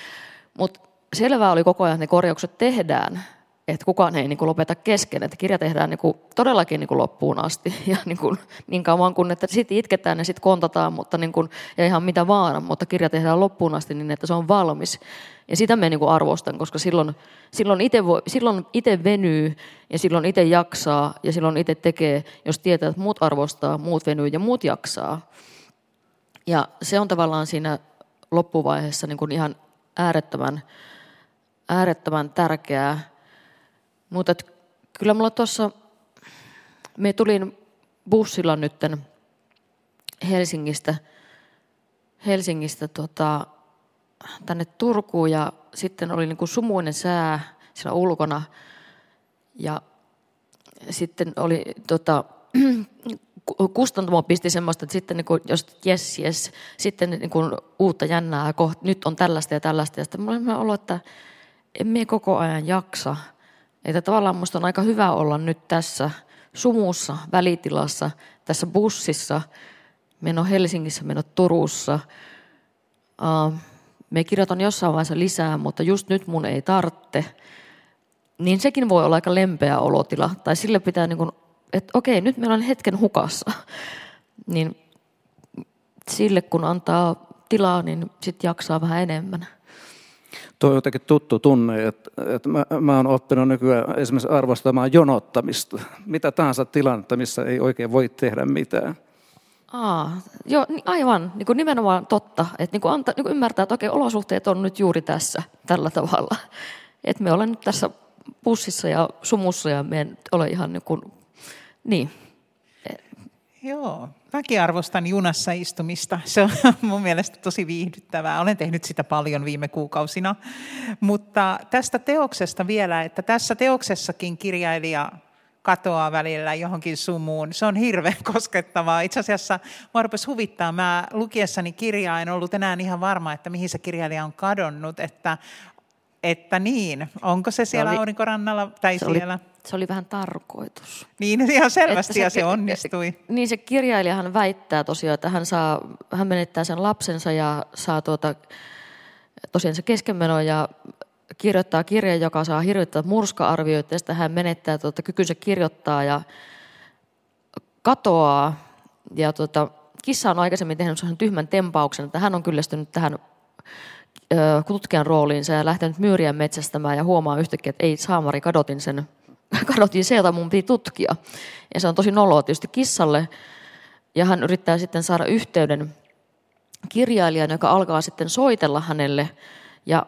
Mutta selvää oli koko ajan, että ne korjaukset tehdään. Että kukaan ei niin kuin lopeta kesken, että kirja tehdään niin kuin todellakin niin kuin loppuun asti ja niin, kuin, niin kauan kuin, että sitten itketään ja sitten kontataan mutta niin kuin, ja ihan mitä vaan, mutta kirja tehdään loppuun asti niin, että se on valmis. Ja sitä me niin kuin arvostan, koska silloin, silloin, itse voi, silloin itse venyy ja silloin itse jaksaa ja silloin itse tekee, jos tietää, että muut arvostaa, muut venyy ja muut jaksaa. Ja se on tavallaan siinä loppuvaiheessa niin kuin ihan äärettömän, äärettömän tärkeää. Mutta kyllä mulla tuossa, me tulin bussilla nytten Helsingistä, Helsingistä tota, tänne Turkuun ja sitten oli niin kuin sumuinen sää siellä ulkona ja sitten oli tota, kustantamo pisti semmoista, että sitten niin kuin, jos jes, jes, sitten niin kuin uutta jännää, koht, nyt on tällaista ja tällaista. Ja sitten mulla on olo, että emme koko ajan jaksa. Että tavallaan musta on aika hyvä olla nyt tässä sumussa, välitilassa, tässä bussissa. Meno Helsingissä, meno Turussa. Uh, me kirjoitan jossain vaiheessa lisää, mutta just nyt mun ei tarvitse. Niin sekin voi olla aika lempeä olotila. Tai sille pitää niin kuin että okei, nyt meillä on hetken hukassa, niin sille kun antaa tilaa, niin sitten jaksaa vähän enemmän. Tuo on jotenkin tuttu tunne, että, että mä, mä oon oppinut nykyään esimerkiksi arvostamaan jonottamista. Mitä tahansa tilannetta, missä ei oikein voi tehdä mitään. Aa, joo, aivan, niin kuin nimenomaan totta. Että niin kuin anta, niin kuin ymmärtää, että okei, olosuhteet on nyt juuri tässä, tällä tavalla. Että me olen nyt tässä pussissa ja sumussa ja me en ole ihan niin kuin niin. Joo, mäkin arvostan junassa istumista. Se on mun mielestä tosi viihdyttävää. Olen tehnyt sitä paljon viime kuukausina. Mutta tästä teoksesta vielä, että tässä teoksessakin kirjailija katoaa välillä johonkin sumuun. Se on hirveän koskettavaa. Itse asiassa mua rupesi huvittaa. Mä lukiessani kirjaa en ollut enää ihan varma, että mihin se kirjailija on kadonnut. Että että niin, onko se siellä se oli, aurinkorannalla tai se siellä? Oli, se oli vähän tarkoitus. Niin, ihan selvästi se, ja se onnistui. Niin se kirjailijahan väittää tosiaan, että hän, saa, hän menettää sen lapsensa ja saa tuota, tosiaan se keskenmeno ja kirjoittaa kirjan, joka saa hirvittävät murska-arvioita ja sitten hän menettää tuota, kykynsä kirjoittaa ja katoaa. Ja tuota, kissa on aikaisemmin tehnyt sellaisen tyhmän tempauksen, että hän on kyllästynyt tähän tutkijan rooliinsa ja lähtenyt myyriä metsästämään ja huomaa yhtäkkiä, että ei saamari, kadotin sen, kadotin se, jota mun piti tutkia. Ja se on tosi noloa tietysti kissalle. Ja hän yrittää sitten saada yhteyden kirjailijan, joka alkaa sitten soitella hänelle ja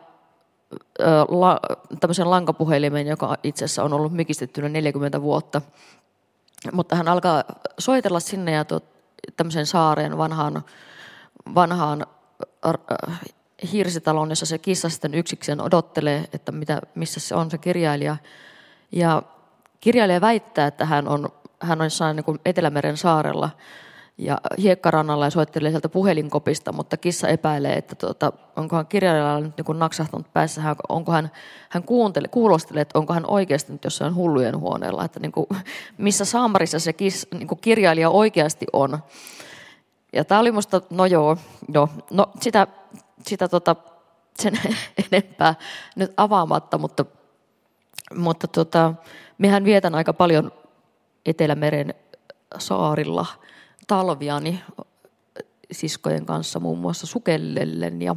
la, tämmöisen lankapuhelimen, joka itse asiassa on ollut mykistettynä 40 vuotta. Mutta hän alkaa soitella sinne ja tuot, tämmöisen saareen vanhaan, vanhaan hirsitalon, jossa se kissa sitten yksikseen odottelee, että mitä, missä se on se kirjailija. Ja kirjailija väittää, että hän on, hän on jossain niin Etelämeren saarella ja hiekkarannalla ja soittelee sieltä puhelinkopista, mutta kissa epäilee, että tuota, onkohan kirjailijalla nyt niin naksahtanut päässä, onko hän, hän kuuntele, kuulostelee, että onko hän oikeasti nyt jossain hullujen huoneella, että niin kuin, missä saamarissa se kiss, niin kuin kirjailija oikeasti on. Ja tämä oli musta, no joo, joo. No sitä sitä tota, sen enempää nyt avaamatta, mutta, mutta tota, mehän vietän aika paljon Etelämeren saarilla talviani siskojen kanssa muun muassa sukellellen ja,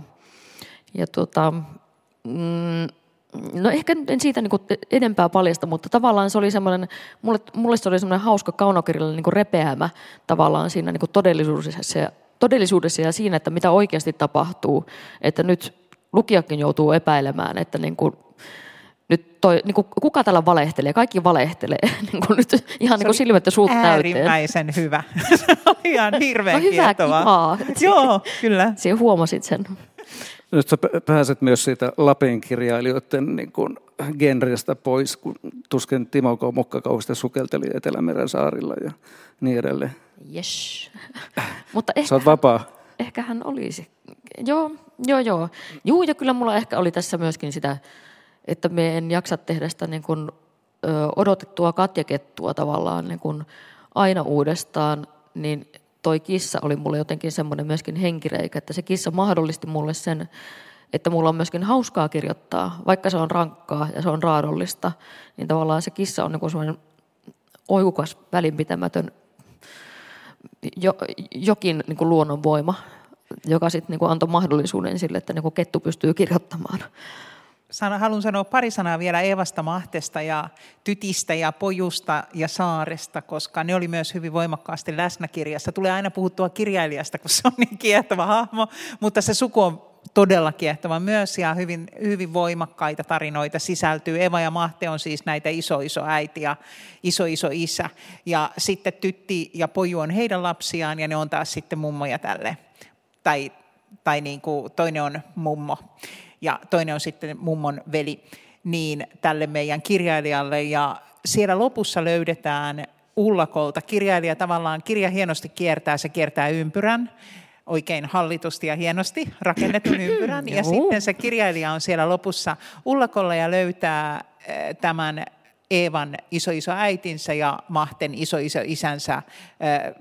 ja tota, mm, No ehkä en siitä niin enempää paljasta, mutta tavallaan se oli semmoinen, mulle, mulle se oli semmoinen hauska kaunokirjallinen niin repeämä tavallaan siinä niin todellisuudessa ja todellisuudessa ja siinä, että mitä oikeasti tapahtuu, että nyt lukijakin joutuu epäilemään, että niin kuin, nyt toi, niin kuin, kuka täällä valehtelee? Kaikki valehtelee. niin kuin nyt ihan niin kuin silmät ja suut äärimmäisen täyteen. hyvä. Se oli ihan hirveän no, hyvä, kivaa. Joo, kyllä. Siihen huomasit sen. Nyt sä pääset myös siitä Lapin kirjailijoiden niin kuin genrestä pois, kun tuskin Timo K. Mukkakausta sukelteli Etelämeren saarilla ja niin edelleen. Yes. Mutta ehkä Sä oot vapaa. Ehkä hän olisi. Joo, joo, joo. Juu, ja kyllä mulla ehkä oli tässä myöskin sitä, että me en jaksa tehdä sitä niin kuin, odotettua katjakettua tavallaan niin kuin aina uudestaan, niin toi kissa oli mulle jotenkin semmoinen myöskin henkireikä, että se kissa mahdollisti mulle sen, että mulla on myöskin hauskaa kirjoittaa, vaikka se on rankkaa ja se on raadollista, niin tavallaan se kissa on niin semmoinen oikukas, välinpitämätön jo, jokin niin kuin luonnonvoima, joka sitten niin antoi mahdollisuuden sille, että niin kuin kettu pystyy kirjoittamaan. Haluan sanoa pari sanaa vielä Eevasta Mahtesta ja Tytistä ja Pojusta ja Saaresta, koska ne oli myös hyvin voimakkaasti läsnä kirjassa. Tulee aina puhuttua kirjailijasta, kun se on niin kiehtova hahmo, mutta se suku on todella kiehtova myös ja hyvin, hyvin voimakkaita tarinoita sisältyy. Eva ja Mahte on siis näitä iso iso äiti ja iso iso isä. Ja sitten Tytti ja Poju on heidän lapsiaan ja ne on taas sitten mummoja tälle. Tai, tai niin kuin toinen on mummo ja toinen on sitten mummon veli, niin tälle meidän kirjailijalle. Ja siellä lopussa löydetään Ullakolta. Kirjailija tavallaan, kirja hienosti kiertää, se kiertää ympyrän, oikein hallitusti ja hienosti rakennetun ympyrän. Ja sitten se kirjailija on siellä lopussa Ullakolla ja löytää eh, tämän Eevan iso-iso äitinsä ja Mahten iso-iso isänsä eh,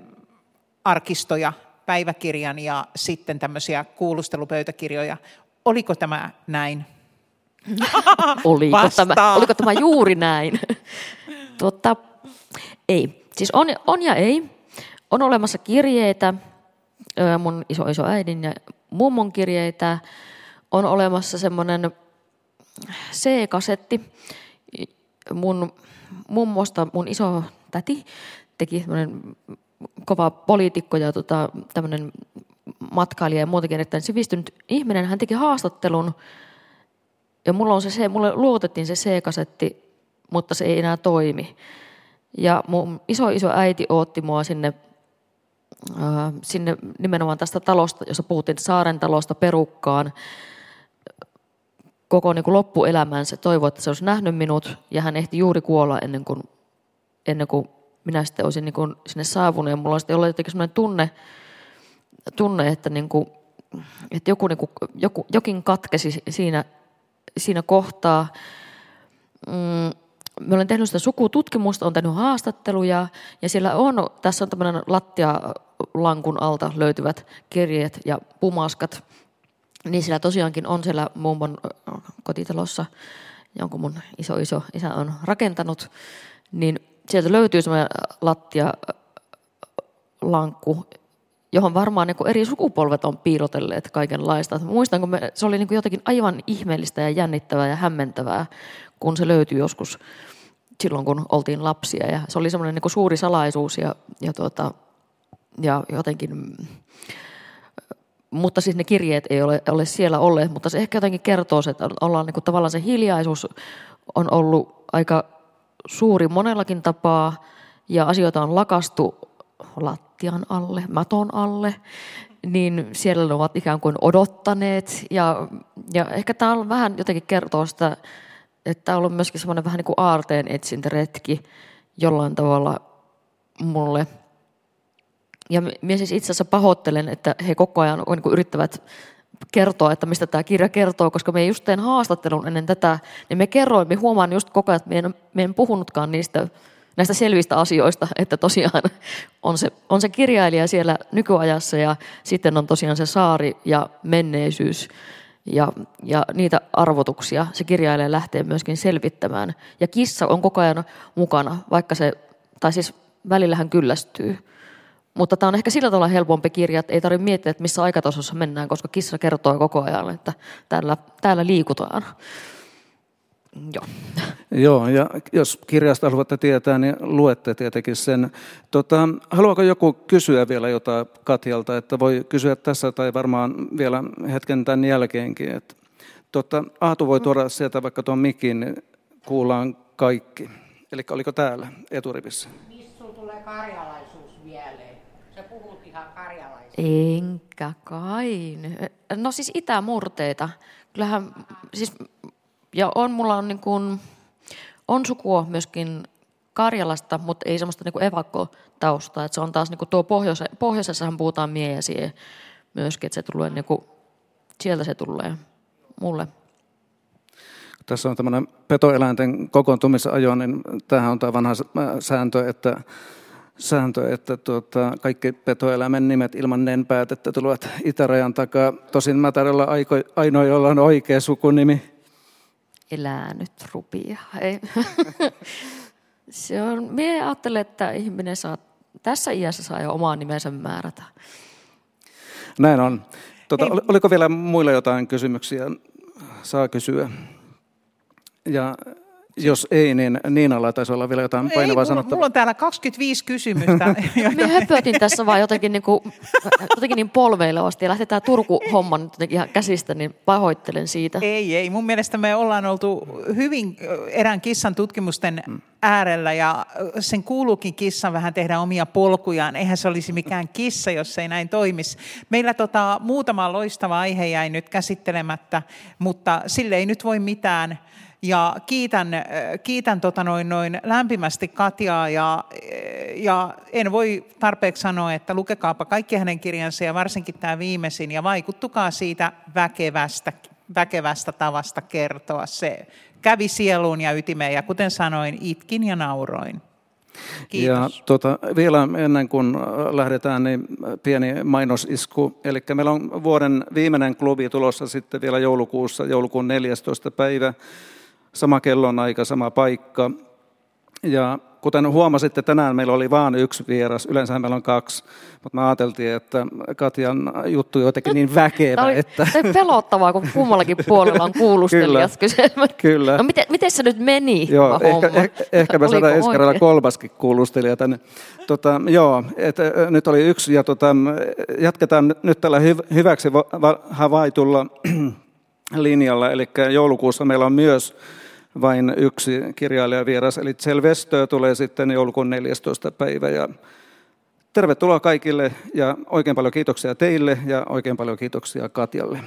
arkistoja, päiväkirjan ja sitten tämmöisiä kuulustelupöytäkirjoja Oliko tämä näin? oliko, tämä, oliko tämä juuri näin? Tuota, ei. Siis on, on ja ei. On olemassa kirjeitä, mun iso iso äidin ja mummon kirjeitä. On olemassa semmoinen C-kasetti. Mun mummosta mun iso täti teki kova poliitikko ja tota, tämmöinen matkailija ja muutenkin erittäin sivistynyt ihminen. Hän teki haastattelun ja mulla on se, se mulle luotettiin se C-kasetti, mutta se ei enää toimi. Ja mun iso iso äiti ootti mua sinne, äh, sinne nimenomaan tästä talosta, jossa puhuttiin Saaren talosta perukkaan koko niin kuin loppuelämänsä. Toivoi, että se olisi nähnyt minut ja hän ehti juuri kuolla ennen kuin, ennen kuin minä sitten olisin niin kuin sinne saavunut. Ja mulla on sitten ollut jotenkin sellainen tunne, tunne, että, niin kuin, että joku, niin kuin, joku, jokin katkesi siinä, siinä kohtaa. Mm, Mä olen tehnyt sitä sukututkimusta, olen tehnyt haastatteluja ja siellä on, tässä on tämmöinen lattialankun alta löytyvät kirjeet ja pumaskat. Niin siellä tosiaankin on siellä mummon kotitalossa, jonkun mun iso iso isä on rakentanut, niin sieltä löytyy semmoinen lattialankku, johon varmaan niin eri sukupolvet on piilotelleet kaikenlaista. Muistan, kun me, se oli niin jotenkin aivan ihmeellistä ja jännittävää ja hämmentävää, kun se löytyi joskus silloin, kun oltiin lapsia. Ja se oli semmoinen niin suuri salaisuus ja, ja, tuota, ja jotenkin... Mutta siis ne kirjeet ei ole, ole siellä olleet, mutta se ehkä jotenkin kertoo, että ollaan niin kuin, tavallaan se hiljaisuus on ollut aika suuri monellakin tapaa ja asioita on lakastu lattian alle, maton alle, niin siellä ne ovat ikään kuin odottaneet. Ja, ja ehkä tämä on vähän jotenkin kertoo sitä, että tämä on ollut myöskin semmoinen vähän niin kuin aarteen etsintäretki jollain tavalla mulle. Ja minä siis itse asiassa pahoittelen, että he koko ajan niin kuin yrittävät kertoa, että mistä tämä kirja kertoo, koska me just teen haastattelun ennen tätä, niin me kerroimme, huomaan just koko ajan, että me en, me en puhunutkaan niistä näistä selvistä asioista, että tosiaan on se, on se kirjailija siellä nykyajassa ja sitten on tosiaan se saari ja menneisyys ja, ja niitä arvotuksia se kirjailija lähtee myöskin selvittämään. Ja kissa on koko ajan mukana, vaikka se, tai siis välillä hän kyllästyy. Mutta tämä on ehkä sillä tavalla helpompi kirja, että ei tarvitse miettiä, että missä aikatasossa mennään, koska kissa kertoo koko ajan, että täällä, täällä liikutaan. Joo. Joo, ja jos kirjasta haluatte tietää, niin luette tietenkin sen. Tota, haluaako joku kysyä vielä jotain Katjalta, että voi kysyä tässä tai varmaan vielä hetken tämän jälkeenkin. Että, tota, Aatu voi tuoda sieltä vaikka tuon mikin, niin kuullaan kaikki. Eli oliko täällä eturivissä? Mistä tulee karjalaisuus mieleen? Sä puhut ihan karjalaisuus. Enkä kai. No siis itämurteita. Kyllähän, siis ja on, mulla on, niin kuin, on sukua myöskin Karjalasta, mutta ei semmoista niin evakkotaustaa. Että se on taas niin kuin tuo pohjois, pohjoisessahan puhutaan mie ja siihen myöskin, että se tulee niin kuin, sieltä se tulee mulle. Tässä on tämmöinen petoeläinten kokoontumisajo, niin tämähän on tämä vanha sääntö, että sääntö, että tuota, kaikki petoeläimen nimet ilman nenpäätettä tulevat itärajan takaa. Tosin mä tarjolla ainoa, jolla on oikea sukunimi. Elää nyt rupia. Ei. Se on, minä ajattelen, että ihminen saa, tässä iässä saa jo omaa nimensä määrätä. Näin on. Tuota, oliko vielä muilla jotain kysymyksiä? Saa kysyä. Ja jos ei, niin Niinalla taisi olla vielä jotain painavaa sanottavaa. Mulla on täällä 25 kysymystä. Minä höpötin tässä vaan jotenkin niin, kuin, jotenkin niin polveilevasti ja lähtetään Turku-homman nyt jotenkin ihan käsistä, niin pahoittelen siitä. Ei, ei. Mun mielestä me ollaan oltu hyvin erään kissan tutkimusten hmm. äärellä ja sen kuuluukin kissan vähän tehdä omia polkujaan. Eihän se olisi mikään kissa, jos ei näin toimisi. Meillä tota, muutama loistava aihe jäi nyt käsittelemättä, mutta sille ei nyt voi mitään. Ja kiitän, kiitän tota noin, noin lämpimästi Katjaa ja, ja en voi tarpeeksi sanoa, että lukekaapa kaikki hänen kirjansa ja varsinkin tämä viimeisin ja vaikuttukaa siitä väkevästä, väkevästä tavasta kertoa. Se kävi sieluun ja ytimeen ja kuten sanoin, itkin ja nauroin. Kiitos. Ja tuota, vielä ennen kuin lähdetään, niin pieni mainosisku. Eli meillä on vuoden viimeinen klubi tulossa sitten vielä joulukuussa, joulukuun 14. päivä sama kellonaika, sama paikka. Ja kuten huomasitte, tänään meillä oli vain yksi vieras, yleensä meillä on kaksi, mutta me ajateltiin, että Katjan juttu on jotenkin niin väkevä. Tämä oli, että... pelottavaa, kun kummallakin puolella on kuulustelijat kyllä, kyllä. No miten, miten se nyt meni? Joo, ehkä, ehkä, ehkä me saadaan ensi kerralla kolmaskin kuulustelija tänne. Tota, joo, et, nyt oli yksi ja tota, jatketaan nyt tällä hyv- hyväksi havaitulla linjalla, eli joulukuussa meillä on myös vain yksi kirjailijavieras, eli Selvestö tulee sitten joulukuun 14. päivä. Ja tervetuloa kaikille ja oikein paljon kiitoksia teille ja oikein paljon kiitoksia Katjalle.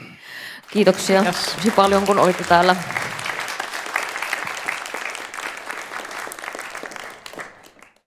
Kiitoksia yes. paljon, kun olitte täällä.